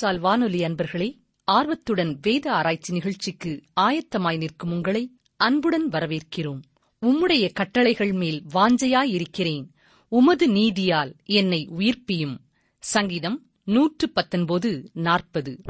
அன்புசால் வானொலி அன்பர்களே ஆர்வத்துடன் வேத ஆராய்ச்சி நிகழ்ச்சிக்கு ஆயத்தமாய் நிற்கும் உங்களை அன்புடன் வரவேற்கிறோம். உம்முடைய கட்டளைகள் மேல் வாஞ்சையாயிருக்கிறேன் உமது நீதியால் என்னை உயிர்ப்பியும். சங்கீதம் நூற்று பத்தொன்பது நாற்பது.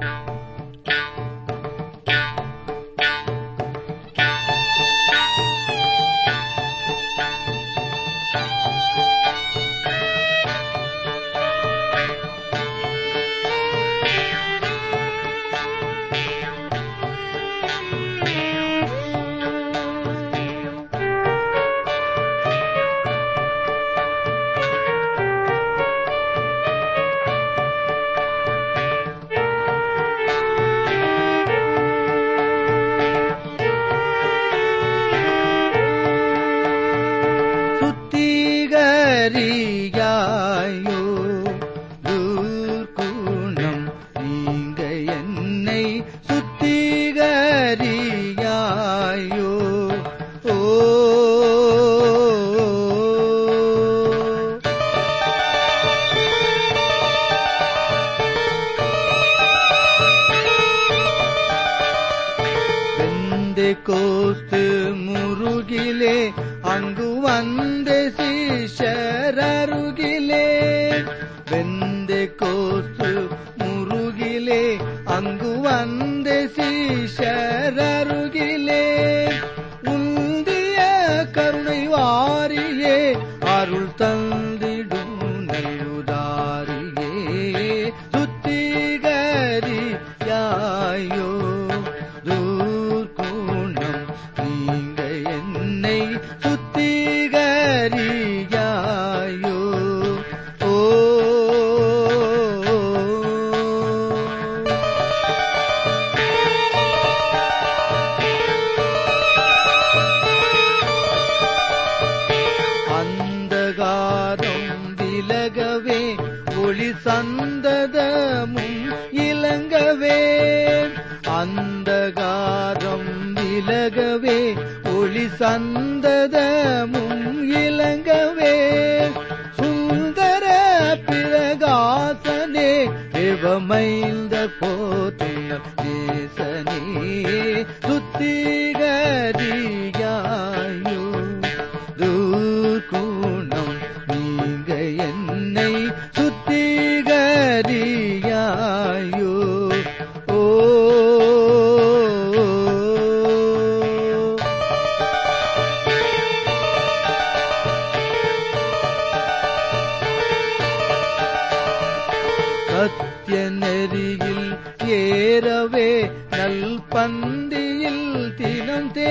சத்திய நெறியில் ஏறவே நல் பந்தியில் தினம் தே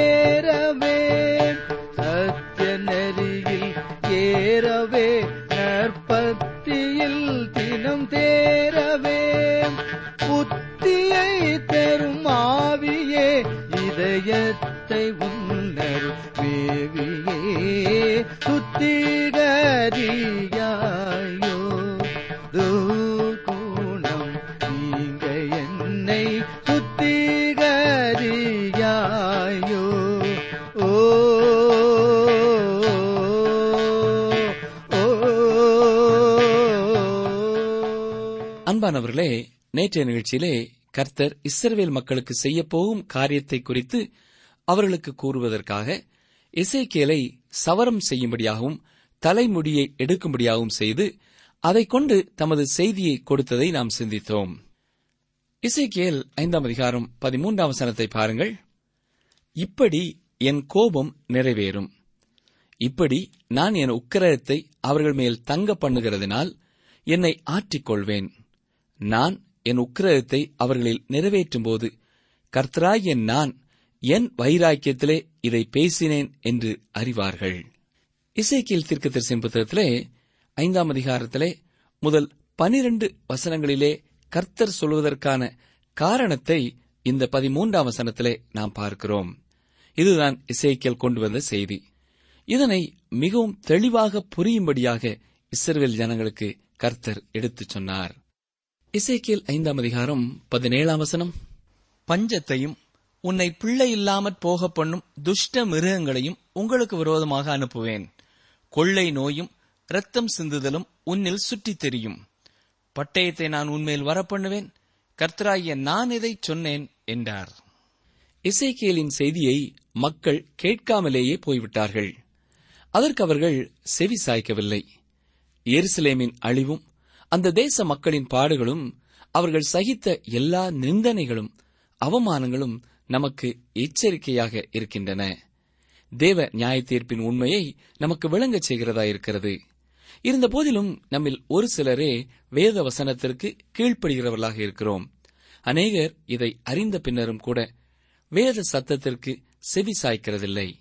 நேற்றைய நிகழ்ச்சியிலே கர்த்தர் இஸ்ரவேல் மக்களுக்கு செய்யப்போகும் காரியத்தை குறித்து அவர்களுக்கு கூறுவதற்காக இசைக்கேலை சவரம் செய்யும்படியாகவும் தலைமுடியை எடுக்கும்படியாகவும் செய்து அதைக் கொண்டு தமது செய்தியை கொடுத்ததை நாம் சிந்தித்தோம். இசைக்கேல் ஐந்தாம் அதிகாரம் பதிமூன்றாம் சனத்தை பாருங்கள். இப்படி என் கோபம் நிறைவேறும். இப்படி நான் என் உக்கிரகத்தை அவர்கள் மேல் தங்க பண்ணுகிறதினால் என்னை ஆற்றிக்கொள்வேன். நான் என் உக்கிரகத்தை அவர்களில் நிறைவேற்றும்போது கர்த்தராகிய நான் என் வைராக்கியத்திலே இதை பேசினேன் என்று அறிவார்கள். இசைக்கியல் தீர்க்கதரிசன புத்தகத்திலே ஐந்தாம் அதிகாரத்திலே முதல் பனிரண்டு வசனங்களிலே கர்த்தர் சொல்வதற்கான காரணத்தை இந்த பதிமூன்றாம் வசனத்திலே நாம் பார்க்கிறோம். இதுதான் இசைக்கியல் கொண்டு வந்த செய்தி. இதனை மிகவும் தெளிவாக புரியும்படியாக இஸ்ரேல் ஜனங்களுக்கு கர்த்தர் எடுத்துச் சொன்னார். இசைக்கியல் ஐந்தாம் அதிகாரம் பதினேழாம் வசனம். பஞ்சத்தையும் உன்னை பிள்ளை இல்லாமற் போக பண்ணும் துஷ்ட மிருகங்களையும் உங்களுக்கு விரோதமாக அனுப்புவேன். கொள்ளை நோயும் இரத்தம் சிந்துதலும் உன்னில் சுற்றித் தெரியும். பட்டயத்தை நான் உன்மேல் வரப்பண்ணுவேன். கர்த்தராகிய நான் இதை சொன்னேன் என்றார். இசைக்கேலின் செய்தியை மக்கள் கேட்காமலேயே போய்விட்டார்கள். அதற்கு அவர்கள் செவி சாய்க்கவில்லை. எருசலேமின் அழிவும் அந்த தேச மக்களின் பாடுகளும் அவர்கள் சகித்த எல்லா நிந்தனைகளும் அவமானங்களும் நமக்கு எச்சரிக்கையாக இருக்கின்றன. தேவ நியாய தீர்ப்பின் உண்மையை நமக்கு விளங்கச் செய்கிறதா இருக்கிறது. இருந்த போதிலும் நம்மில் ஒரு சிலரே வேத வசனத்திற்கு கீழ்ப்படுகிறவர்களாக இருக்கிறோம். அநேகர் இதை அறிந்த பின்னரும் கூட வேத சத்தத்திற்கு செவி சாய்க்கிறதில்லை.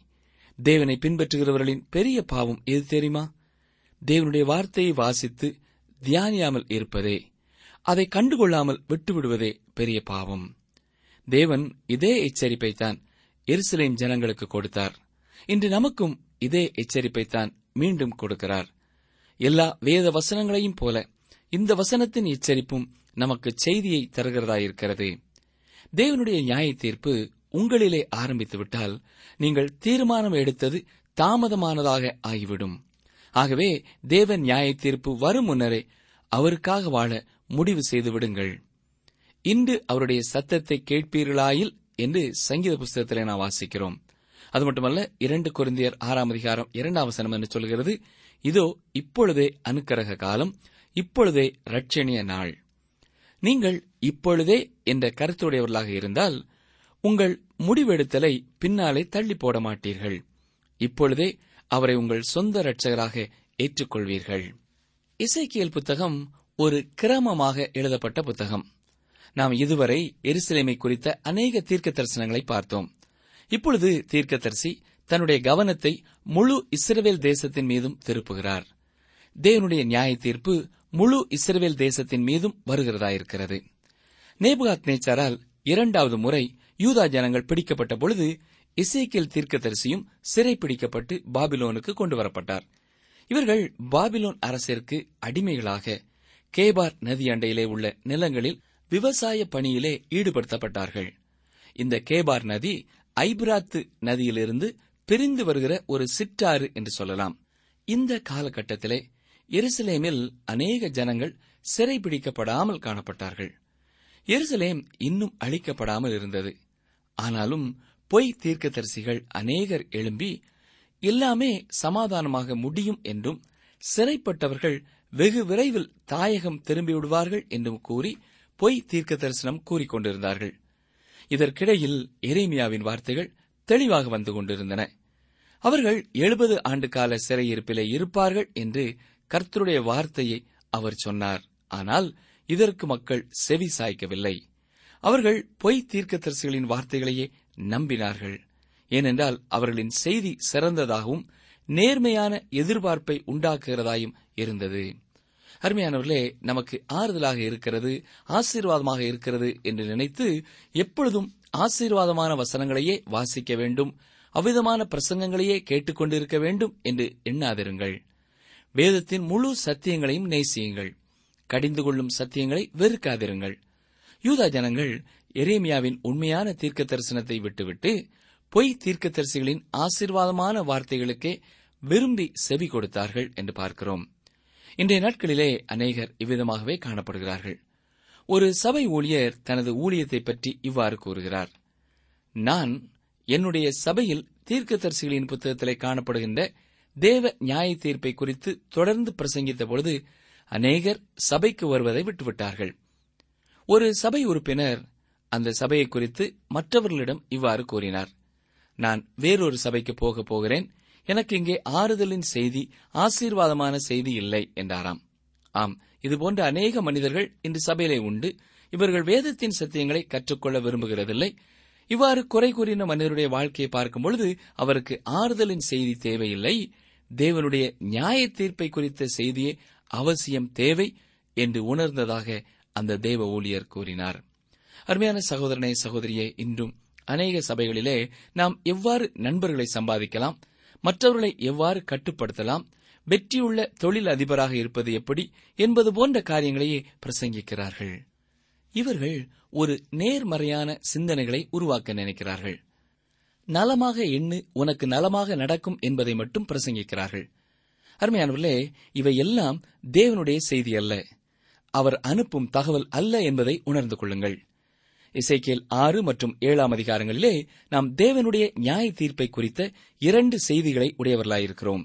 தேவனை பின்பற்றுகிறவர்களின் பெரிய பாவம் எது தெரியுமா? தேவனுடைய வார்த்தையை வாசித்து தியானியாமல் இருப்பதே அதை கண்டுகொள்ளாமல் விட்டுவிடுவதே பெரிய பாவம். தேவன் இதே எச்சரிப்பைத்தான் எருசலேம் ஜனங்களுக்கு கொடுத்தார். இன்று நமக்கும் இதே எச்சரிப்பைத்தான் மீண்டும் கொடுக்கிறார். எல்லா வேத வசனங்களையும் போல இந்த வசனத்தின் எச்சரிப்பும் நமக்கு செய்தியை தருகிறதாயிருக்கிறது. தேவனுடைய நியாய தீர்ப்பு உங்களிலே ஆரம்பித்துவிட்டால் நீங்கள் தீர்மானம் எடுத்தது தாமதமானதாக ஆகிவிடும். ஆகவே தேவ நியாய தீர்ப்பு வரும் முன்னரே அவருக்காக வாழ முடிவு செய்து விடுங்கள். இன்று அவருடைய சத்தத்தை கேட்பீர்களாயில் என்று சங்கீத புஸ்தகத்திலே நாம் வாசிக்கிறோம். அது மட்டுமல்ல இரண்டு குருந்தியர் ஆறாம் அதிகாரம் இரண்டாம் வசனம் என்று சொல்கிறது இதோ இப்பொழுதே அனுக்கரக காலம் இப்பொழுதே ரட்சணிய நாள். நீங்கள் இப்பொழுதே என்ற கருத்துடையவர்களாக இருந்தால் உங்கள் முடிவெடுத்தலை பின்னாலே தள்ளி போட மாட்டீர்கள் இப்பொழுதே அவரை உங்கள் சொந்த இரட்சகராக ஏற்றுக்கொள்வீர்கள். இசைக்கியல் புத்தகம் ஒரு கிரமமாக எழுதப்பட்ட புத்தகம். நாம் இதுவரை எருசலேமை குறித்த அநேக தீர்க்க தரிசனங்களை பார்த்தோம். இப்பொழுது தீர்க்கதரிசி தன்னுடைய கவனத்தை முழு இஸ்ரவேல் தேசத்தின் மீதும் திருப்புகிறார். தேவனுடைய நியாய தீர்ப்பு முழு இஸ்ரவேல் தேசத்தின் மீதும் வருகிறதாயிருக்கிறது நேபுகாத் நேச்சாரால் இரண்டாவது முறை யூதா ஜனங்கள் பிடிக்கப்பட்ட பொழுது இசைக்கியல் தீர்க்கதரிசியும் சிறை பிடிக்கப்பட்டு பாபிலோனுக்கு கொண்டு வரப்பட்டார் இவர்கள் பாபிலோன் அரசிற்கு அடிமைகளாக கேபார் நதி அண்டையிலே உள்ள நிலங்களில் விவசாய பணியிலே ஈடுபடுத்தப்பட்டார்கள். இந்த கேபார் நதி ஐபிராத்து நதியிலிருந்து பிரிந்து வருகிற ஒரு சிற்றாறு என்று சொல்லலாம். இந்த காலகட்டத்திலே எருசலேமில் அநேக ஜனங்கள் சிறைபிடிக்கப்படாமல் காணப்பட்டார்கள். எருசலேம் இன்னும் அழிக்கப்படாமல் இருந்தது. ஆனாலும் பொய் தீர்க்கதரிசிகள் அநேகர் எழும்பி எல்லாமே சமாதானமாக முடியும் என்றும் சிறைப்பட்டவர்கள் வெகு விரைவில் தாயகம் திரும்பிவிடுவார்கள் என்றும் கூறி பொய் தீர்க்க தரிசனம் கூறிக்கொண்டிருந்தார்கள் இதற்கிடையில் எரேமியாவின் வார்த்தைகள் தெளிவாக வந்து கொண்டிருந்தன. அவர்கள் எழுபது ஆண்டு கால சிறையிருப்பிலே இருப்பார்கள் என்று கர்த்தருடைய வார்த்தையை அவர் சொன்னார். ஆனால் இதற்கு மக்கள் செவி சாய்க்கவில்லை. அவர்கள் பொய் தீர்க்கதரிசிகளின் வார்த்தைகளையே நம்பினார்கள். ஏனென்றால் அவர்களின் செய்தி சிறந்ததாகவும் நேர்மையான எதிர்பார்ப்பை உண்டாக்குகிறதாயும் இருந்தது. அருமையானவர்களே நமக்கு ஆறுதலாக இருக்கிறது ஆசீர்வாதமாக இருக்கிறது என்று நினைத்து எப்பொழுதும் ஆசீர்வாதமான வசனங்களையே வாசிக்க வேண்டும் அவ்விதமான பிரசங்கங்களையே கேட்டுக்கொண்டிருக்க வேண்டும் என்று எண்ணாதிருங்கள். வேதத்தின் முழு சத்தியங்களையும் நேசியுங்கள். கடிந்து கொள்ளும் சத்தியங்களை வெறுக்காதிருங்கள். யூதா ஜனங்கள் எரேமியாவின் உண்மையான தீர்க்க தரிசனத்தை விட்டுவிட்டு பொய் தீர்க்கதரிசிகளின் ஆசீர்வாதமான வார்த்தைகளுக்கே விரும்பி செவி கொடுத்தார்கள் என்று பார்க்கிறோம். இன்றைய நாட்களிலே அநேகர் இவ்விதமாகவே காணப்படுகிறார்கள். ஒரு சபை ஊழியர் தனது ஊழியத்தை பற்றி இவ்வாறு கூறுகிறார். நான் என்னுடைய சபையில் தீர்க்கதரிசிகளின் புத்தகத்திலே காணப்படுகின்ற தேவ நியாய தீர்ப்பை குறித்து தொடர்ந்து பிரசங்கித்த பொழுது அநேகர் சபைக்கு வருவதை விட்டுவிட்டார்கள். ஒரு சபை உறுப்பினர் அந்த சபையை குறித்து மற்றவர்களிடம் இவ்வாறு கூறினார். நான் வேறொரு சபைக்கு போக போகிறேன். எனக்கு இங்கே ஆறுதலின் செய்தி ஆசீர்வாதமான செய்தி இல்லை என்றாராம். ஆம் இதுபோன்ற அநேக மனிதர்கள் இன்று சபையிலே உண்டு. இவர்கள் வேதத்தின் சத்தியங்களை கற்றுக்கொள்ள விரும்புகிறதில்லை. இவ்வாறு குறை கூறின மனிதருடைய வாழ்க்கையை பார்க்கும் பொழுது அவருக்கு ஆறுதலின் செய்தி தேவையில்லை. தேவனுடைய நியாய தீர்ப்பை குறித்த செய்தியே அவசியம் தேவை என்று உணர்ந்ததாக அந்த தேவ ஊழியர் கூறினார். அருமையான சகோதரனே சகோதரியே இன்றும் அநேக சபைகளிலே நாம் எவ்வாறு நண்பர்களை சம்பாதிக்கலாம் மற்றவர்களை எவ்வாறு கட்டுப்படுத்தலாம் வெற்றியுள்ள தொழில் அதிபராக இருப்பது எப்படி என்பது போன்ற காரியங்களையே பிரசங்கிக்கிறார்கள். இவர்கள் ஒரு நேர்மறையான சிந்தனைகளை உருவாக்க நினைக்கிறார்கள். நலமாக எண்ணு உனக்கு நலமாக நடக்கும் என்பதை மட்டும் பிரசங்கிக்கிறார்கள். அருமையானவர்களே இவை எல்லாம் தேவனுடைய செய்தி அல்ல. அவர் அனுப்பும் தகவல் அல்ல என்பதை உணர்ந்து கொள்ளுங்கள். இசைக்கியல் ஆறு மற்றும் ஏழாம் அதிகாரங்களிலே நாம் தேவனுடைய நியாய தீர்ப்பை குறித்த இரண்டு செய்திகளை உடையவர்களாயிருக்கிறோம்.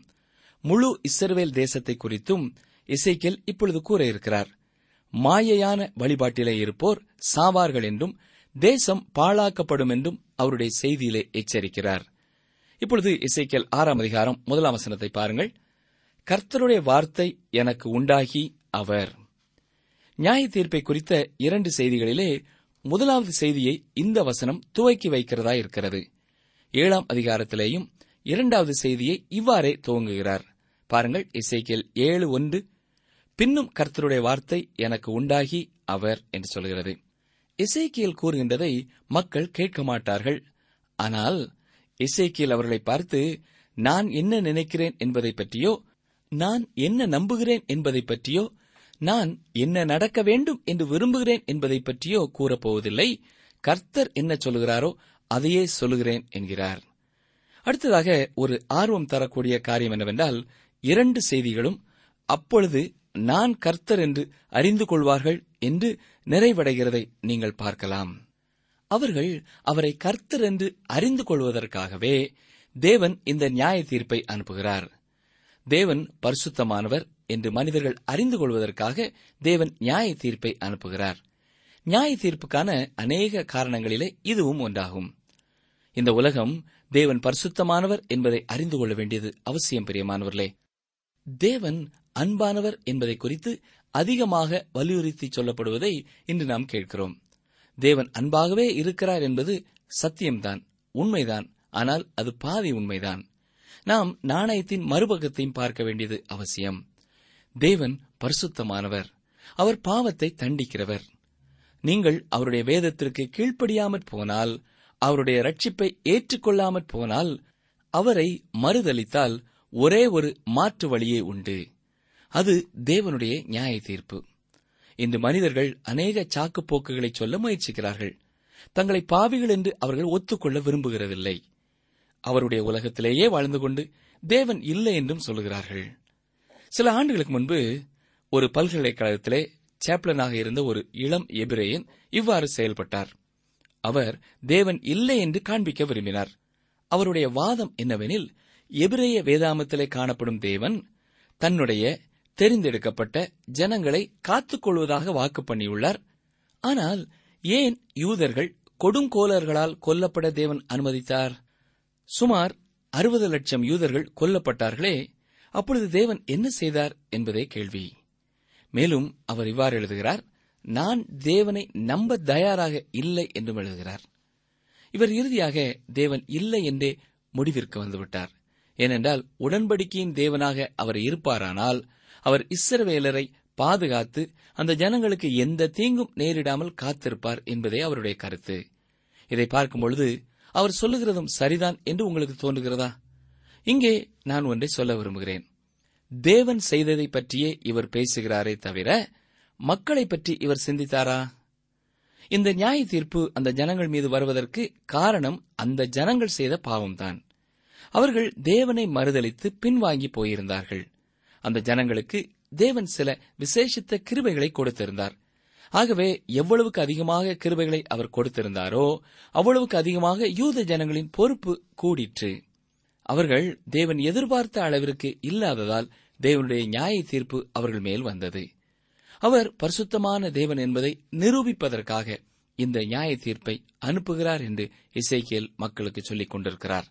முழு இஸ்ரவேல் தேசத்தை குறித்தும் இசைக்கேல் இப்பொழுது கூற இருக்கிறார் மாயையான வழிபாட்டிலே இருப்போர் சாவார்கள் என்றும் தேசம் பாழாக்கப்படும் என்றும் அவருடைய செய்தியிலே எச்சரிக்கிறார். இப்பொழுது இசைக்கேல் ஆறாம் அதிகாரம் முதலாம் வசனத்தை பாருங்கள். கர்த்தருடைய வார்த்தை எனக்கு உண்டாகி அவர். நியாய தீர்ப்பை குறித்த இரண்டு செய்திகளிலே முதலாவது செய்தியை இந்த வசனம் துவக்கி வைக்கிறதா இருக்கிறது. ஏழாம் அதிகாரத்திலேயும் இரண்டாவது செய்தியை இவ்வாறே துவங்குகிறார். பாருங்கள் இசைக்கியல் ஏழு ஒன்று பின்னும் கர்த்தருடைய வார்த்தை எனக்கு உண்டாகி அவர் என்று சொல்கிறது. இசைக்கியல் கூறுகின்றதை மக்கள் கேட்க மாட்டார்கள். ஆனால் இசைக்கியல் அவர்களை பார்த்து நான் என்ன நினைக்கிறேன் என்பதை பற்றியோ நான் என்ன நம்புகிறேன் என்பதை பற்றியோ நான் என்ன நடக்க வேண்டும் என்று விரும்புகிறேன் என்பதை பற்றியோ கூறப்போவதில்லை. கர்த்தர் என்ன சொல்கிறாரோ அதையே சொல்லுகிறேன் என்கிறார். அடுத்ததாக ஒரு ஆர்வம் தரக்கூடிய காரியம் என்னவென்றால் இரண்டு செய்திகளும் அப்பொழுது நான் கர்த்தர் என்று அறிந்து கொள்வார்கள் என்று நிறைவடைகிறதை நீங்கள் பார்க்கலாம். அவர்கள் அவரை கர்த்தர் என்று அறிந்து கொள்வதற்காகவே தேவன் இந்த நியாய தீர்ப்பை அனுப்புகிறார். தேவன் பரிசுத்தமானவர் என்று மனிதர்கள் அறிந்து கொள்வதற்காக தேவன் நியாய தீர்ப்பை அனுப்புகிறார். நியாய தீர்ப்புக்கான அநேக காரணங்களிலே இதுவும் ஒன்றாகும். இந்த உலகம் தேவன் பரிசுத்தமானவர் என்பதை அறிந்து கொள்ள வேண்டியது அவசியம் பிரியமானவர்களே. தேவன் அன்பானவர் என்பதை குறித்து அதிகமாக வலியுறுத்தி சொல்லப்படுவதை இன்று நாம் கேட்கிறோம். தேவன் அன்பாகவே இருக்கிறார் என்பது சத்தியம்தான் உண்மைதான். ஆனால் அது பாதி உண்மைதான். நாம் நாணயத்தின் மறுபக்கத்தையும் பார்க்க வேண்டியது அவசியம். தேவன் பரிசுத்தமானவர். அவர் பாவத்தை தண்டிக்கிறவர். நீங்கள் அவருடைய வேதத்திற்கு கீழ்ப்படியாமற் போனால் அவருடைய ரட்சிப்பை ஏற்றுக்கொள்ளாமற் போனால் அவரை மறுதளித்தால் ஒரே ஒரு மாற்று வழியே உண்டு. அது தேவனுடைய நியாய தீர்ப்பு இன்று மனிதர்கள் அநேக சாக்குப் போக்குகளை சொல்ல முயற்சிக்கிறார்கள். தங்களை பாவிகள் என்று அவர்கள் ஒத்துக்கொள்ள விரும்புகிறதில்லை. அவருடைய உலகத்திலேயே வாழ்ந்து கொண்டு தேவன் இல்லை என்றும் சொல்லுகிறார்கள். சில ஆண்டுகளுக்கு முன்பு ஒரு பல்கலைக்கழகத்திலே சேப்லனாக இருந்த ஒரு இளம் எபிரேயன் இவ்வாறு செயல்பட்டார். அவர் தேவன் இல்லை என்று காண்பிக்க விரும்பினார். அவருடைய வாதம் என்னவெனில் எபிரேய வேதாமத்திலே காணப்படும் தேவன் தன்னுடைய தெரிந்தெடுக்கப்பட்ட ஜனங்களை காத்துக்கொள்வதாக வாக்கு பண்ணியுள்ளார். ஆனால் ஏன் யூதர்கள் கொடுங்கோலர்களால் கொல்லப்பட தேவன் அனுமதித்தார்? சுமார் அறுபது லட்சம் யூதர்கள் கொல்லப்பட்டார்களே அப்பொழுது தேவன் என்ன செய்தார் என்பதே கேள்வி. மேலும் அவர் இவ்வாறு எழுதுகிறார் நான் தேவனை நம்ப தயாராக இல்லை என்றும் எழுதுகிறார். இவர் இறுதியாக தேவன் இல்லை என்றே முடிவிற்கு வந்துவிட்டார். ஏனென்றால் உடன்படிக்கையின் தேவனாக அவர் இருப்பாரானால் அவர் இஸ்ரவேலரை பாதுகாத்து அந்த ஜனங்களுக்கு எந்த தீங்கும் நேரிடாமல் காத்திருப்பார் என்பதே அவருடைய கருத்து. இதை பார்க்கும்பொழுது அவர் சொல்லுகிறதும் சரிதான் என்று உங்களுக்கு தோன்றுகிறதா? இங்கே நான் ஒன்றை சொல்ல விரும்புகிறேன். தேவன் செய்ததை பற்றியே இவர் பேசுகிறாரே தவிர மக்களை பற்றி இவர் சிந்தித்தாரா? இந்த நியாய தீர்ப்பு அந்த ஜனங்கள் மீது வருவதற்கு காரணம் அந்த ஜனங்கள் செய்த பாவம்தான். அவர்கள் தேவனை மறுதளித்து பின்வாங்கி போயிருந்தார்கள். அந்த ஜனங்களுக்கு தேவன் சில விசேஷித்த கிருபைகளை கொடுத்திருந்தார். ஆகவே எவ்வளவுக்கு அதிகமாக கிருபைகளை அவர் கொடுத்திருந்தாரோ அவ்வளவுக்கு அதிகமாக யூத ஜனங்களின் பொறுப்பு கூடிற்று. அவர்கள் தேவன் எதிர்பார்த்த அளவிற்கு இல்லாததால் தேவனுடைய நியாய தீர்ப்பு அவர்கள் மேல் வந்தது. அவர் பரிசுத்தமான தேவன் என்பதை நிரூபிப்பதற்காக இந்த நியாய தீர்ப்பை அனுப்புகிறார் என்று இசைக்கியல் மக்களுக்கு சொல்லிக் கொண்டிருக்கிறார்.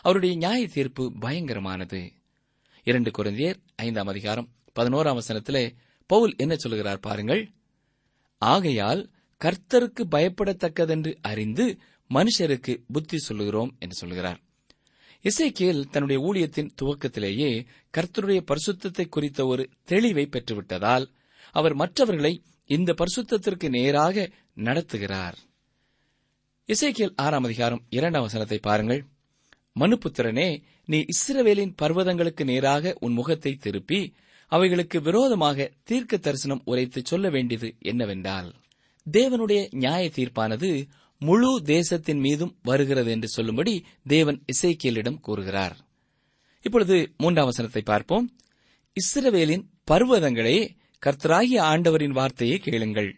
அவருடைய நியாய தீர்ப்பு பயங்கரமானது. இரண்டு குழந்தையர் ஐந்தாம் அதிகாரம் பதினோராம் வசனத்திலே பவுல் என்ன சொல்கிறார் பாருங்கள். ஆகையால் கர்த்தருக்கு பயப்படத்தக்கதென்று அறிந்து மனுஷருக்கு புத்தி சொல்லுகிறோம் என்று சொல்கிறார். இசைக்கியல் தன்னுடைய ஊழியத்தின் துவக்கத்திலேயே கர்த்தருடைய பரிசுத்தத்தை குறித்த ஒரு தெளிவை பெற்றுவிட்டதால் அவர் மற்றவர்களை இந்த பரிசுத்தத்திற்கு நேராக நடத்துகிறார். இசைக்கியல் ஆறாம் அதிகாரம் இரண்டாம் வசனத்தை பாருங்கள். மனுப்புத்திரனே நீ இஸ்ரவேலின் பர்வதங்களுக்கு நேராக உன் முகத்தை திருப்பி அவைகளுக்கு விரோதமாக தீர்க்க தரிசனம் உரைத்து சொல்ல வேண்டியது என்னவென்றால் தேவனுடைய நியாய தீர்ப்பானது முழு தேசத்தின் மீதும் வருகிறது என்று சொல்லும்படி தேவன் இசைக்கியலிடம் கூறுகிறார். இப்பொழுது மூன்றாம் வசனத்தை பார்ப்போம். இஸ்ரவேலின் பர்வதங்களே கர்த்தராகிய ஆண்டவரின் வார்த்தையை கேளுங்கள்.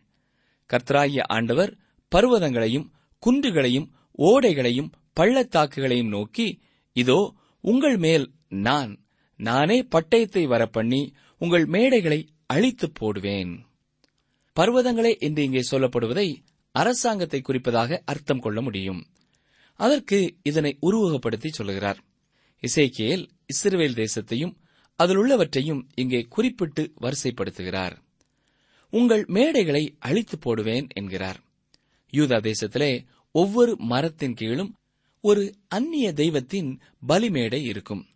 கர்த்தராகிய ஆண்டவர் பர்வதங்களையும் குன்றுகளையும் ஓடைகளையும் பள்ளத்தாக்குகளையும் நோக்கி இதோ உங்கள் மேல் நான் நானே பட்டயத்தை வரப்பண்ணி உங்கள் மேடைகளை அழித்துப் போடுவேன். பர்வதங்களே என்று இங்கே சொல்லப்படுவதை அரசாங்கத்தை குறிப்பதாக அர்த்தம் கொள்ள முடியும். அதற்கு இதனை உருவகப்படுத்தி சொல்லுகிறார். இசைக்கேல் இஸ்ரேல் தேசத்தையும் அதில் உள்ளவற்றையும் இங்கே குறிப்பிட்டு வரிசைப்படுத்துகிறார். உங்கள் மேடைகளை அழித்து போடுவேன் என்கிறார். யூதா தேசத்திலே ஒவ்வொரு மரத்தின் கீழும் ஒரு அந்நிய தெய்வத்தின் பலிமேடை இருக்கும்.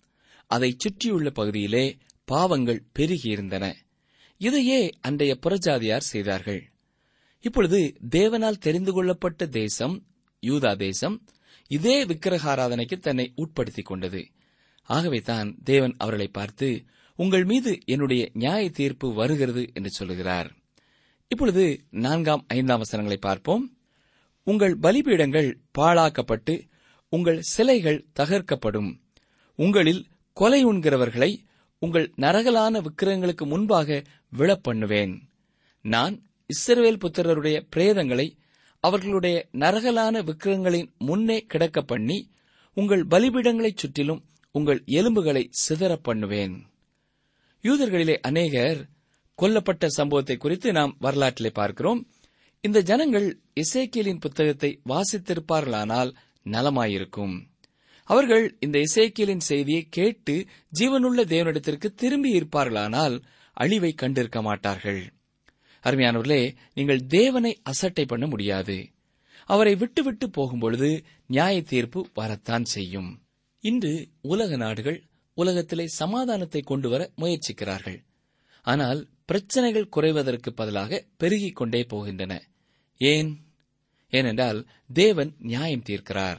அதைச் சுற்றியுள்ள பகுதியிலே பாவங்கள் பெருகியிருந்தன. இதையே அன்றைய புறஜாதியார் செய்தார்கள். இப்பொழுது தேவனால் தெரிந்து கொள்ளப்பட்ட தேசம் யூதா தேசம் இதே விக்கிரகாராதனைக்கு தன்னை உட்படுத்திக் கொண்டது. ஆகவே தான் தேவன் அவர்களை பார்த்து உங்கள் மீது என்னுடைய நியாய தீர்ப்பு வருகிறது என்று சொல்லுகிறார். இப்பொழுது நான்காம் ஐந்தாம் வசனங்களை பார்ப்போம். உங்கள் பலிபீடங்கள் பாழாக்கப்பட்டு உங்கள் சிலைகள் தகர்க்கப்படும். உங்களில் கொலை உண்கிறவர்களை உங்கள் நரகலான விக்கிரகங்களுக்கு முன்பாக விழப்பண்ணுவேன். நான் இஸ்ரவேல் புத்திரருடைய பிரேதங்களை அவர்களுடைய நரகலான விக்கிரங்களின் முன்னே கிடக்க பண்ணி உங்கள் பலிபீடங்களைச் சுற்றிலும் உங்கள் எலும்புகளை சிதறப் பண்ணுவேன் யூதர்களிலே அநேகர் கொல்லப்பட்ட சம்பவத்தை குறித்து நாம் வரலாற்றிலே பார்க்கிறோம். இந்த ஜனங்கள் இசைக்கியலின் புத்தகத்தை வாசித்திருப்பார்களானால் நலமாயிருக்கும். அவர்கள் இந்த இசைக்கியலின் செய்தியை கேட்டு ஜீவனுள்ள தேவனிடத்திற்கு திரும்பி இருப்பார்களானால் அழிவை கண்டிருக்க மாட்டார்கள். அருமையானவர்களே நீங்கள் தேவனை அசட்டை பண்ண முடியாது. அவரை விட்டுவிட்டு போகும்பொழுது நியாய தீர்ப்பு வரத்தான் செய்யும். இன்று உலக நாடுகள் உலகத்திலே சமாதானத்தை கொண்டு வர முயற்சிக்கிறார்கள். ஆனால் பிரச்சனைகள் குறைவதற்கு பதிலாக பெருகிக் கொண்டே போகின்றன. ஏன்? ஏனென்றால் தேவன் நியாயம் தீர்க்கிறார்.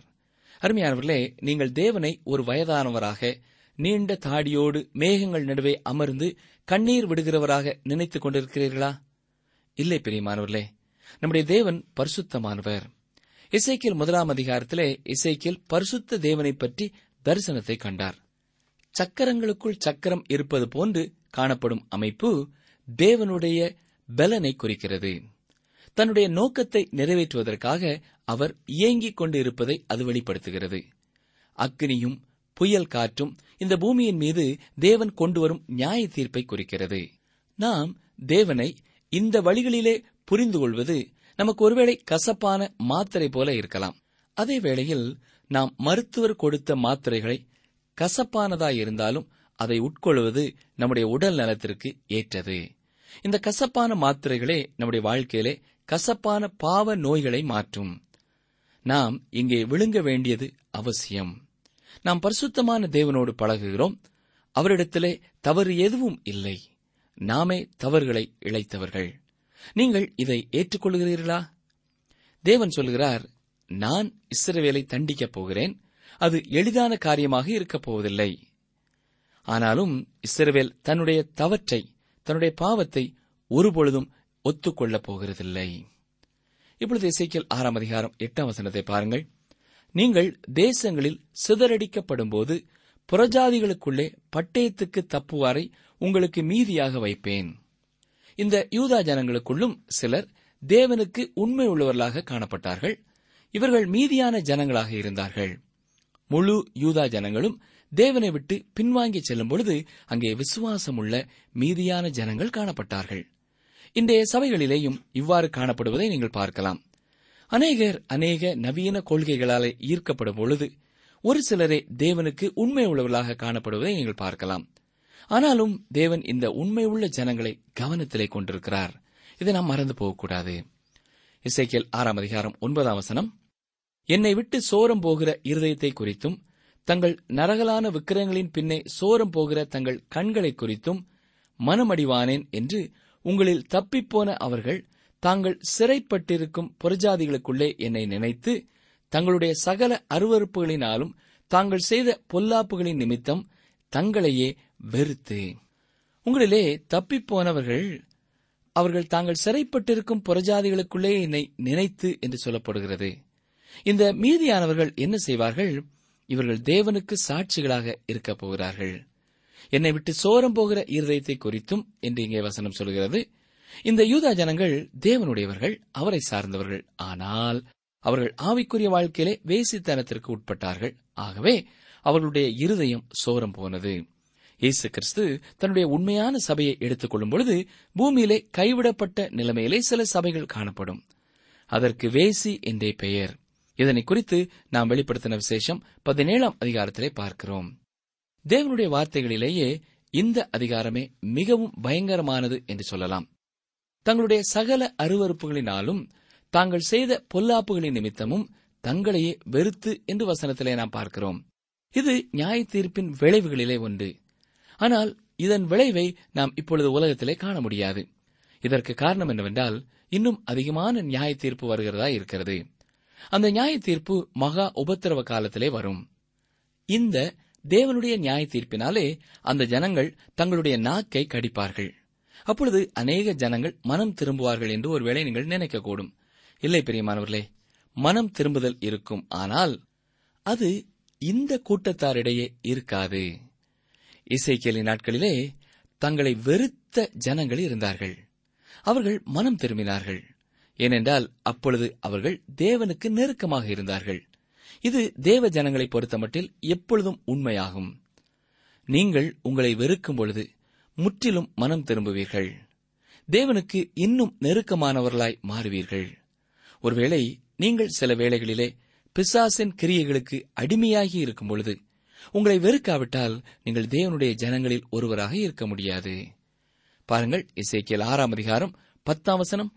அருமையானவர்களே நீங்கள் தேவனை ஒரு வயதானவராக நீண்ட தாடியோடு மேகங்கள் நடுவே அமர்ந்து கண்ணீர் விடுகிறவராக நினைத்துக் கொண்டிருக்கிறீர்களா? இல்லை பிரியமானவர்களே. நம்முடைய தேவன் பரிசுத்தமானவர். இசைக்கியல் முதலாம் அதிகாரத்திலே இசைக்கியல் பரிசுத்த தேவனை பற்றி தரிசனத்தை கண்டார். சக்கரங்களுக்குள் சக்கரம் இருப்பது போன்று காணப்படும் அமைப்பு தேவனுடைய பலனை குறிக்கிறது. தன்னுடைய நோக்கத்தை நிறைவேற்றுவதற்காக அவர் இயங்கிக் கொண்டு இருப்பதை அது வெளிப்படுத்துகிறது. அக்னியும் புயல் காற்றும் இந்த பூமியின் மீது தேவன் கொண்டு வரும் நியாய தீர்ப்பை குறிக்கிறது. நாம் தேவனை இந்த வழிகளிலே புரிந்து கொள்வது நமக்கு ஒருவேளை கசப்பான மாத்திரை போல இருக்கலாம். அதே வேளையில் நாம் மருத்துவர் கொடுத்த மாத்திரைகளை கசப்பானதாயிருந்தாலும் அதை உட்கொள்வது நம்முடைய உடல் நலத்திற்கு ஏற்றது. இந்த கசப்பான மாத்திரைகளே நம்முடைய வாழ்க்கையிலே கசப்பான பாவ நோய்களை மாற்றும். நாம் இங்கே விழுங்க வேண்டியது அவசியம். நாம் பரிசுத்தமான தேவனோடு பழகுகிறோம். அவரிடத்திலே தவறு எதுவும் இல்லை. நாமே தவறுகளை இழைத்தவர்கள். நீங்கள் இதை ஏற்றுக்கொள்கிறீர்களா? தேவன் சொல்கிறார் நான் இஸ்ரவேலை தண்டிக்கப் போகிறேன். அது எளிதான காரியமாக இருக்கப் போவதில்லை. ஆனாலும் இஸ்ரவேல் தன்னுடைய தவற்றை தன்னுடைய பாவத்தை ஒருபொழுதும் ஒத்துக்கொள்ளப் போகிறதில்லை. இப்பொழுது இசைக்கியல் ஆறாம் அதிகாரம் எட்டாம் வசனத்தை பாருங்கள். நீங்கள் தேசங்களில் சிதறடிக்கப்படும்போது புறஜாதிகளுக்குள்ளே பட்டயத்துக்கு தப்புவாரை உங்களுக்கு மீதியாக வைப்பேன். இந்த யூதா ஜனங்களுக்குள்ளும் சிலர் தேவனுக்கு உண்மை உள்ளவர்களாக காணப்பட்டார்கள். இவர்கள் மீதியான ஜனங்களாக இருந்தார்கள். முழு யூதா ஜனங்களும் தேவனை விட்டு பின்வாங்கி செல்லும் பொழுது அங்கே விசுவாசமுள்ள மீதியான ஜனங்கள் காணப்பட்டார்கள். இன்றைய சபைகளிலேயும் இவ்வாறு காணப்படுவதை நீங்கள் பார்க்கலாம். அநேகர் அநேக நவீன கொள்கைகளாலே ஈர்க்கப்படும் பொழுது ஒரு சிலரே தேவனுக்கு உண்மை உள்ளவர்களாக காணப்படுவதை நீங்கள் பார்க்கலாம். ஆனாலும் தேவன் இந்த உண்மை உள்ள ஜனங்களை கவனத்திலே கொண்டிருக்கிறார். இதை நாம் மறந்து போகக்கூடாது. இசைக்கியல் ஆறாம் அதிகாரம் ஒன்பதாம் வசனம். என்னை விட்டு சோரம் போகிற இருதயத்தை குறித்தும் தங்கள் நரகலான விக்கிரங்களின் பின்னே சோரம் போகிற தங்கள் கண்களை குறித்தும் மனமடிவானேன் என்று உங்களில் தப்பிப்போன அவர்கள் தாங்கள் சிறைப்பட்டிருக்கும் புறஜாதிகளுக்குள்ளே என்னை நினைத்து தங்களுடைய சகல அருவறுப்புகளினாலும் தாங்கள் செய்த பொல்லாப்புகளின் நிமித்தம் தங்களையே வெறுத்து உங்களிலே தப்பிப்போனவர்கள் அவர்கள் தாங்கள் சிறைப்பட்டிருக்கும் புறஜாதிகளுக்குள்ளே என்னை நினைத்து என்று சொல்லப்படுகிறது. இந்த மீதியானவர்கள் என்ன செய்வார்கள்? இவர்கள் தேவனுக்கு சாட்சிகளாக இருக்கப் போகிறார்கள். என்னை விட்டு சோரம் போகிற இருதயத்தை குறித்தும் என்று இங்கே வசனம் சொல்கிறது. இந்த யூதா ஜனங்கள் தேவனுடையவர்கள் அவரை சார்ந்தவர்கள். ஆனால் அவர்கள் ஆவிக்குரிய வாழ்க்கையிலே வேசித்தனத்திற்கு உட்பட்டார்கள். ஆகவே அவர்களுடைய இருதயம் சோரம் போனது. இயேசு கிறிஸ்து தன்னுடைய உண்மையான சபையை எடுத்துக் கொள்ளும் பொழுது பூமியிலே கைவிடப்பட்ட நிலைமையிலே சில சபைகள் காணப்படும். அதற்கு வேசி என்றே பெயர். இதனை குறித்து நாம் வெளிப்படுத்தின விசேஷம் பதினேழாம் அதிகாரத்திலே பார்க்கிறோம். தேவனுடைய வார்த்தைகளிலேயே இந்த அதிகாரமே மிகவும் பயங்கரமானது என்று சொல்லலாம். தங்களுடைய சகல அருவறுப்புகளினாலும் தாங்கள் செய்த பொல்லாப்புகளின் நிமித்தமும் தங்களையே வெறுத்து என்று வசனத்திலே நாம் பார்க்கிறோம். இது நியாய தீர்ப்பின் விளைவுகளிலே ஒன்று. ஆனால் இதன் விளைவை நாம் இப்பொழுது உலகத்திலே காண முடியாது. இதற்கு காரணம் என்னவென்றால் இன்னும் அதிகமான நியாய தீர்ப்பு வருகிறதா இருக்கிறது. அந்த நியாய தீர்ப்பு மகா உபத்திரவ காலத்திலே வரும். இந்த தேவனுடைய நியாய தீர்ப்பினாலே அந்த ஜனங்கள் தங்களுடைய நாக்கை கடிப்பார்கள். அப்பொழுது அநேக ஜனங்கள் மனம் திரும்புவார்கள் என்று ஒருவேளை நீங்கள் நினைக்கக்கூடும். இல்லை பெரியமானவர்களே மனம் திரும்புதல் இருக்கும். ஆனால் அது இந்த கூட்டத்தாரிடையே இருக்காது. இசைக்கியலின் நாட்களிலே தங்களை வெறுத்த ஜனங்கள் இருந்தார்கள். அவர்கள் மனம் திரும்பினார்கள். ஏனென்றால் அப்பொழுது அவர்கள் தேவனுக்கு நெருக்கமாக இருந்தார்கள். இது தேவ ஜனங்களை பொறுத்தமட்டில் எப்பொழுதும் உண்மையாகும். நீங்கள் உங்களை வெறுக்கும் பொழுது முற்றிலும் மனம் திரும்புவீர்கள். தேவனுக்கு இன்னும் நெருக்கமானவர்களாய் மாறுவீர்கள். ஒருவேளை நீங்கள் சில வேளைகளிலே பிசாசின் கிரியைகளுக்கு அடிமையாகி இருக்கும் பொழுது உங்களை வெறுக்காவிட்டால் நீங்கள் தேவனுடைய ஜனங்களில் ஒருவராக இருக்க முடியாது. பாருங்கள் இசைக்கியல் ஆறாம் அதிகாரம் பத்தாம் வசனம்.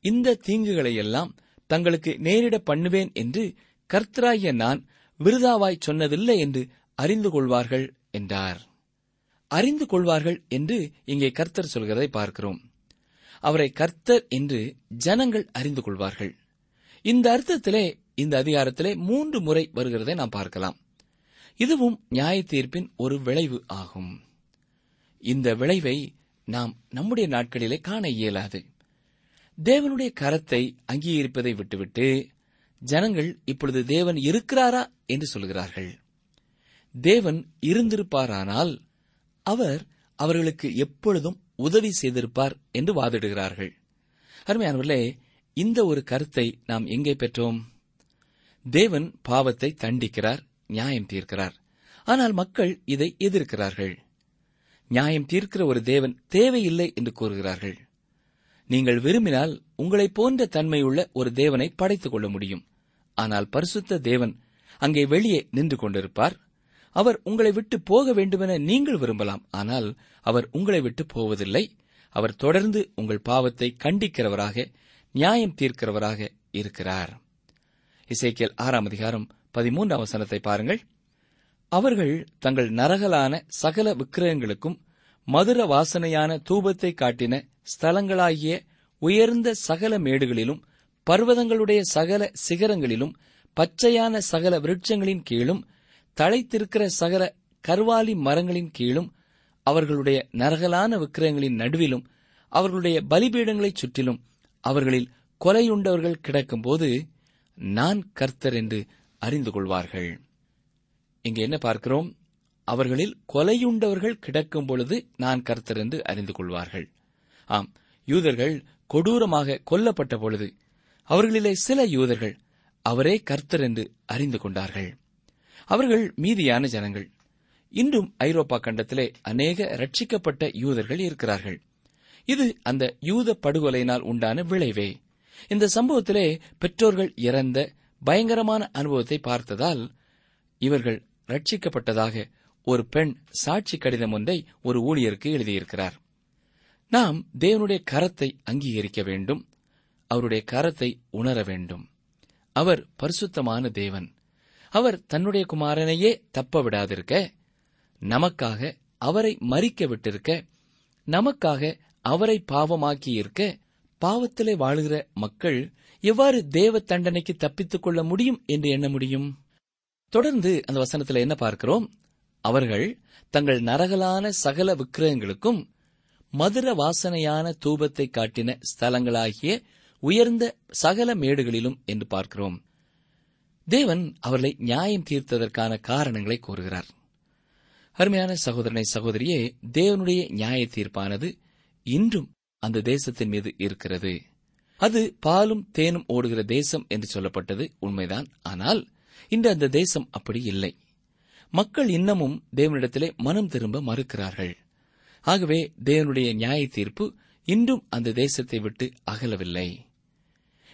இந்த தீங்குகளை எல்லாம் தங்களுக்கு நேரிட பண்ணுவேன் என்று கர்த்தராகிய நான் விருதாவாய் சொன்னதில்லை என்று அறிந்து கொள்வார்கள் என்றார். அறிந்து கொள்வார்கள் என்று இங்கே கர்த்தர் சொல்கிறதை பார்க்கிறோம். அவரை கர்த்தர் என்று ஜனங்கள் அறிந்து கொள்வார்கள். இந்த அர்த்தத்திலே இந்த அதிகாரத்திலே மூன்று முறை வருகிறதை நாம் பார்க்கலாம். இதுவும் நியாய தீர்ப்பின் ஒரு விளைவு ஆகும். இந்த விளைவை நாம் நம்முடைய நாட்களிலே காண இயலாது. தேவனுடைய கரத்தை அங்கீகரிப்பதை விட்டுவிட்டு ஜனங்கள் இப்பொழுது தேவன் இருக்கிறாரா என்று சொல்கிறார்கள். தேவன் இருந்திருப்பாரானால் அவர் அவர்களுக்கு எப்பொழுதும் உதவி செய்திருப்பார் என்று வாதிடுகிறார்கள். அருமையானவர்களே இந்த ஒரு கருத்தை நாம் எங்கே பெற்றோம்? தேவன் பாவத்தை தண்டிக்கிறார் நியாயம் தீர்க்கிறார். ஆனால் மக்கள் இதை எதிர்க்கிறார்கள். நியாயம் தீர்க்கிற ஒரு தேவன் தேவையில்லை என்று கூறுகிறார்கள். நீங்கள் விரும்பினால் உங்களைப் போன்ற தன்மையுள்ள ஒரு தேவனை படைத்துக் கொள்ள முடியும். ஆனால் பரிசுத்த தேவன் அங்கே வெளியே நின்று கொண்டிருப்பார். அவர் உங்களை விட்டு போக வேண்டுமென நீங்கள் விரும்பலாம். ஆனால் அவர் உங்களை விட்டு போவதில்லை. அவர் தொடர்ந்து உங்கள் பாவத்தை கண்டிக்கிறவராக நியாயம் தீர்க்கிறவராக இருக்கிறார். இசைக்கியல் ஆறாம் அதிகாரம் பதிமூன்று அவசரத்தை பாருங்கள். அவர்கள் தங்கள் நரகலான சகல விக்கிரகங்களுக்கும் மதுர வாசனையான தூபத்தை காட்டின ஸ்தலங்களாகிய உயர்ந்த சகல மேடுகளிலும் பர்வதங்களுடைய சகல சிகரங்களிலும் பச்சையான சகல விருட்சங்களின் கீழும் தழைத்திருக்கிற சகல கர்வாலி மரங்களின் கீழும் அவர்களுடைய நரகலான விக்கிரகங்களின் நடுவிலும் அவர்களுடைய பலிபீடங்களைச் சுற்றிலும் அவர்களில் கொலையுண்டவர்கள் கிடக்கும்போது நான் கர்த்தர் என்று அறிந்து கொள்வார்கள். இங்கே என்ன பார்க்கிறோம்? அவர்களில் கொலையுண்டவர்கள் கிடக்கும் பொழுது நான் கர்த்தர் என்று அறிந்து கொள்வார்கள். ஆம் யூதர்கள் கொடூரமாக கொல்லப்பட்ட பொழுது அவர்களிலே சில யூதர்கள் அவரே கர்த்தர் என்று அறிந்து கொண்டார்கள். அவர்கள் மீதியான ஜனங்கள். இன்றும் ஐரோப்பா கண்டத்திலே அநேக ரட்சிக்கப்பட்ட யூதர்கள் இருக்கிறார்கள். இது அந்த யூத படுகொலையினால் உண்டான விளைவே. இந்த சம்பவத்திலே பெற்றோர்கள் இறந்த பயங்கரமான அனுபவத்தை பார்த்ததால் இவர்கள் ரட்சிக்கப்பட்டதாக ஒரு பெண் சாட்சி கடிதம் ஒன்றை ஒரு ஊழியருக்கு எழுதியிருக்கிறார். நாம் தேவனுடைய கரத்தை அங்கீகரிக்க வேண்டும். அவருடைய கரத்தை உணர வேண்டும். அவர் பரிசுத்தமான தேவன். அவர் தன்னுடைய குமாரனையே தப்ப விடாதிருக்க நமக்காக அவரை மறிக்க விட்டிருக்க நமக்காக அவரை பாவமாக்கியிருக்க பாவத்திலே வாழுகிற மக்கள் எவ்வாறு தேவ தண்டனைக்கு தப்பித்துக் கொள்ள முடியும் என்று எண்ண முடியும்? தொடர்ந்து அந்த வசனத்தில் என்ன பார்க்கிறோம்? அவர்கள் தங்கள் நரகலான சகல விக்கிரகங்களுக்கும் மதுர வாசனையான தூபத்தை காட்டின ஸ்தலங்களாகிய உயர்ந்த சகல மேடுகளிலும் என்று பார்க்கிறோம். தேவன் அவர்களை நியாயம் தீர்த்ததற்கான காரணங்களை கூறுகிறார். அருமையான சகோதரனை சகோதரியே தேவனுடைய நியாய தீர்ப்பானது இன்றும் அந்த தேசத்தின் மீது இருக்கிறது. அது பாலும் தேனும் ஓடுகிற தேசம் என்று சொல்லப்பட்டது. உண்மைதான். ஆனால் இன்று அந்த தேசம் அப்படி இல்லை. மக்கள் இன்னமும் தேவனிடத்திலே மனம் திரும்ப மறுக்கிறார்கள். ஆகவே தேவனுடைய நியாய தீர்ப்பு இன்றும் அந்த தேசத்தை விட்டு அகலவில்லை.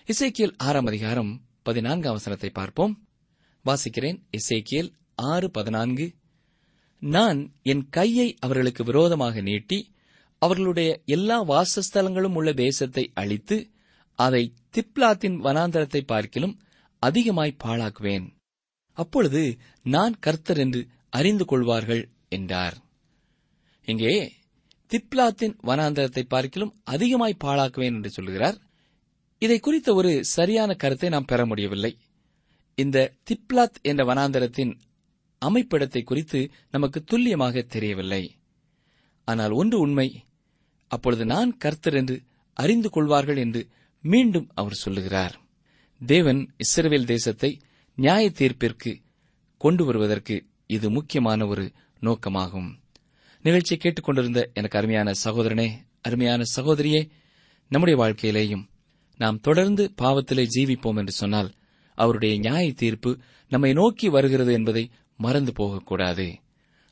இசைக்கியல் ஆறாம் அதிகாரம் பதினான்காம் அவசரத்தை பார்ப்போம். வாசிக்கிறேன். இசைக்கியல் ஆறு பதினான்கு. நான் என் கையை அவர்களுக்கு விரோதமாக நீட்டி அவர்களுடைய எல்லா வாசஸ்தலங்களும் உள்ள தேசத்தை அழித்து அதை திப்லாத்தின் வனாந்தரத்தை பார்க்கிலும் அதிகமாய் பாழாக்குவேன். அப்பொழுது நான் கர்த்தர் என்று அறிந்து கொள்வார்கள் என்றார். இங்கே திப்லாத்தின் வனாந்தரத்தை பார்க்கிலும் அதிகமாய் பாழாக்குவேன் என்று சொல்கிறார். இதை குறித்த ஒரு சரியான கருத்தை நாம் பெற முடியவில்லை. இந்த திப்லாத் என்ற வனாந்தரத்தின் அமைப்பிடத்தை குறித்து நமக்கு துல்லியமாக தெரியவில்லை. ஆனால் ஒன்று உண்மை. அப்பொழுது நான் கர்த்தர் என்று அறிந்து கொள்வார்கள் என்று மீண்டும் அவர் சொல்லுகிறார். தேவன் இஸ்ரவேல் தேசத்தை நியாய தீர்ப்பிற்கு கொண்டு வருவதற்கு இது முக்கியமான ஒரு நோக்கமாகும். நிகழ்ச்சியை கேட்டுக்கொண்டிருந்த எனக்கு அருமையான சகோதரனே அருமையான சகோதரியே நம்முடைய வாழ்க்கையிலேயும் நாம் தொடர்ந்து பாவத்திலே ஜீவிப்போம் என்று சொன்னால் அவருடைய நியாய தீர்ப்பு நம்மை நோக்கி வருகிறது என்பதை மறந்து போகக்கூடாது.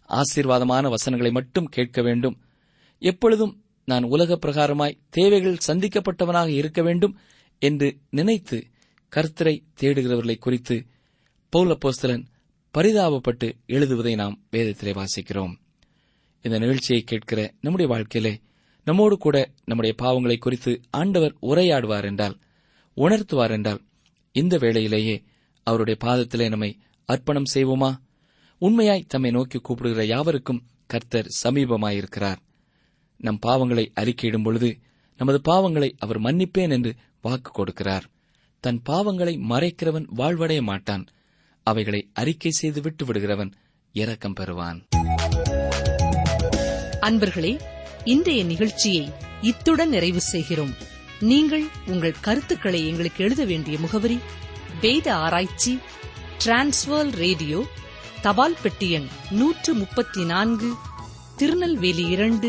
ஆசீர்வாதமான வசனங்களை மட்டும் கேட்க வேண்டும். எப்பொழுதும் நான் உலக பிரகாரமாய் தேவைகள் சந்திக்கப்பட்டவனாக இருக்க வேண்டும் என்று நினைத்து கர்த்தரை தேடுகிறவர்களை குறித்து பௌலப்போஸ்தலன் பரிதாபப்பட்டு எழுதுவதை நாம் வேதத்திலே வாசிக்கிறோம். இந்த நிகழ்ச்சியை கேட்கிற நம்முடைய வாழ்க்கையிலே நம்மோடு கூட நம்முடைய பாவங்களை குறித்து ஆண்டவர் உரையாடுவார் என்றால் உணர்த்துவார் என்றால் இந்த வேளையிலேயே அவருடைய பாதத்திலே நம்மை அர்ப்பணம் செய்வோமா? உண்மையாய் தம்மை நோக்கி கூப்பிடுகிற யாவருக்கும் கர்த்தர் சமீபமாயிருக்கிறார். நம் பாவங்களை அறிக்கையிடும் பொழுது நமது பாவங்களை அவர் மன்னிப்பேன் என்று வாக்கு கொடுக்கிறார். தன் பாவங்களை மறைக்கிறவன் வாழ்வடைய மாட்டான். அவைகளை அறிக்கை செய்து விட்டு விடுகிறவன் இரக்கம் பெறுவான். அன்பர்களே இன்றைய நிகழ்ச்சியை இத்துடன் நிறைவு செய்கிறோம். நீங்கள் உங்கள் கருத்துக்களை எங்களுக்கு எழுத வேண்டிய முகவரி வேத ஆராய்ச்சி டிரான்ஸ்வர் ரேடியோ தபால் பெட்டி எண் நூற்று முப்பத்தி நான்கு திருநெல்வேலி இரண்டு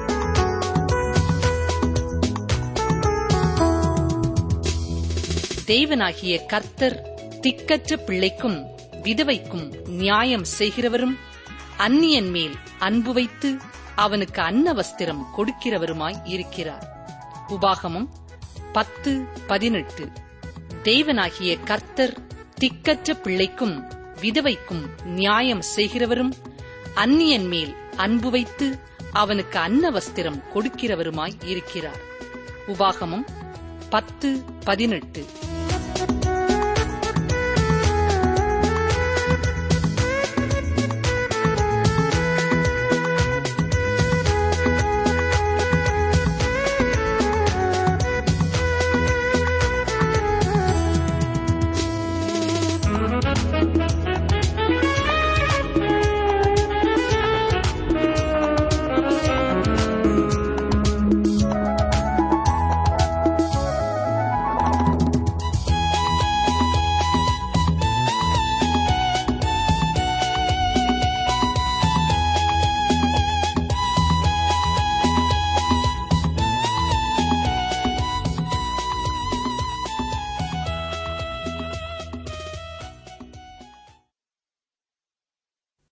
தேவனாகிய கர்த்தர் திக்கற்ற பிள்ளைக்கும் விதவைக்கும் நியாயம் செய்கிறவரும் அந்நியன் மேல் அன்பு வைத்து அவனுக்கு அன்ன வஸ்திரம் கொடுக்கிறவருமாய் இருக்கிறார். உபாகமம் பத்து பதினெட்டு. தேவனாகிய கர்த்தர் திக்கற்ற பிள்ளைக்கும் விதவைக்கும் நியாயம் செய்கிறவரும் அந்நியன் மேல் அன்பு வைத்து அவனுக்கு அன்ன வஸ்திரம் கொடுக்கிறவருமாய் இருக்கிறார். உபாகமம் பத்து பதினெட்டு.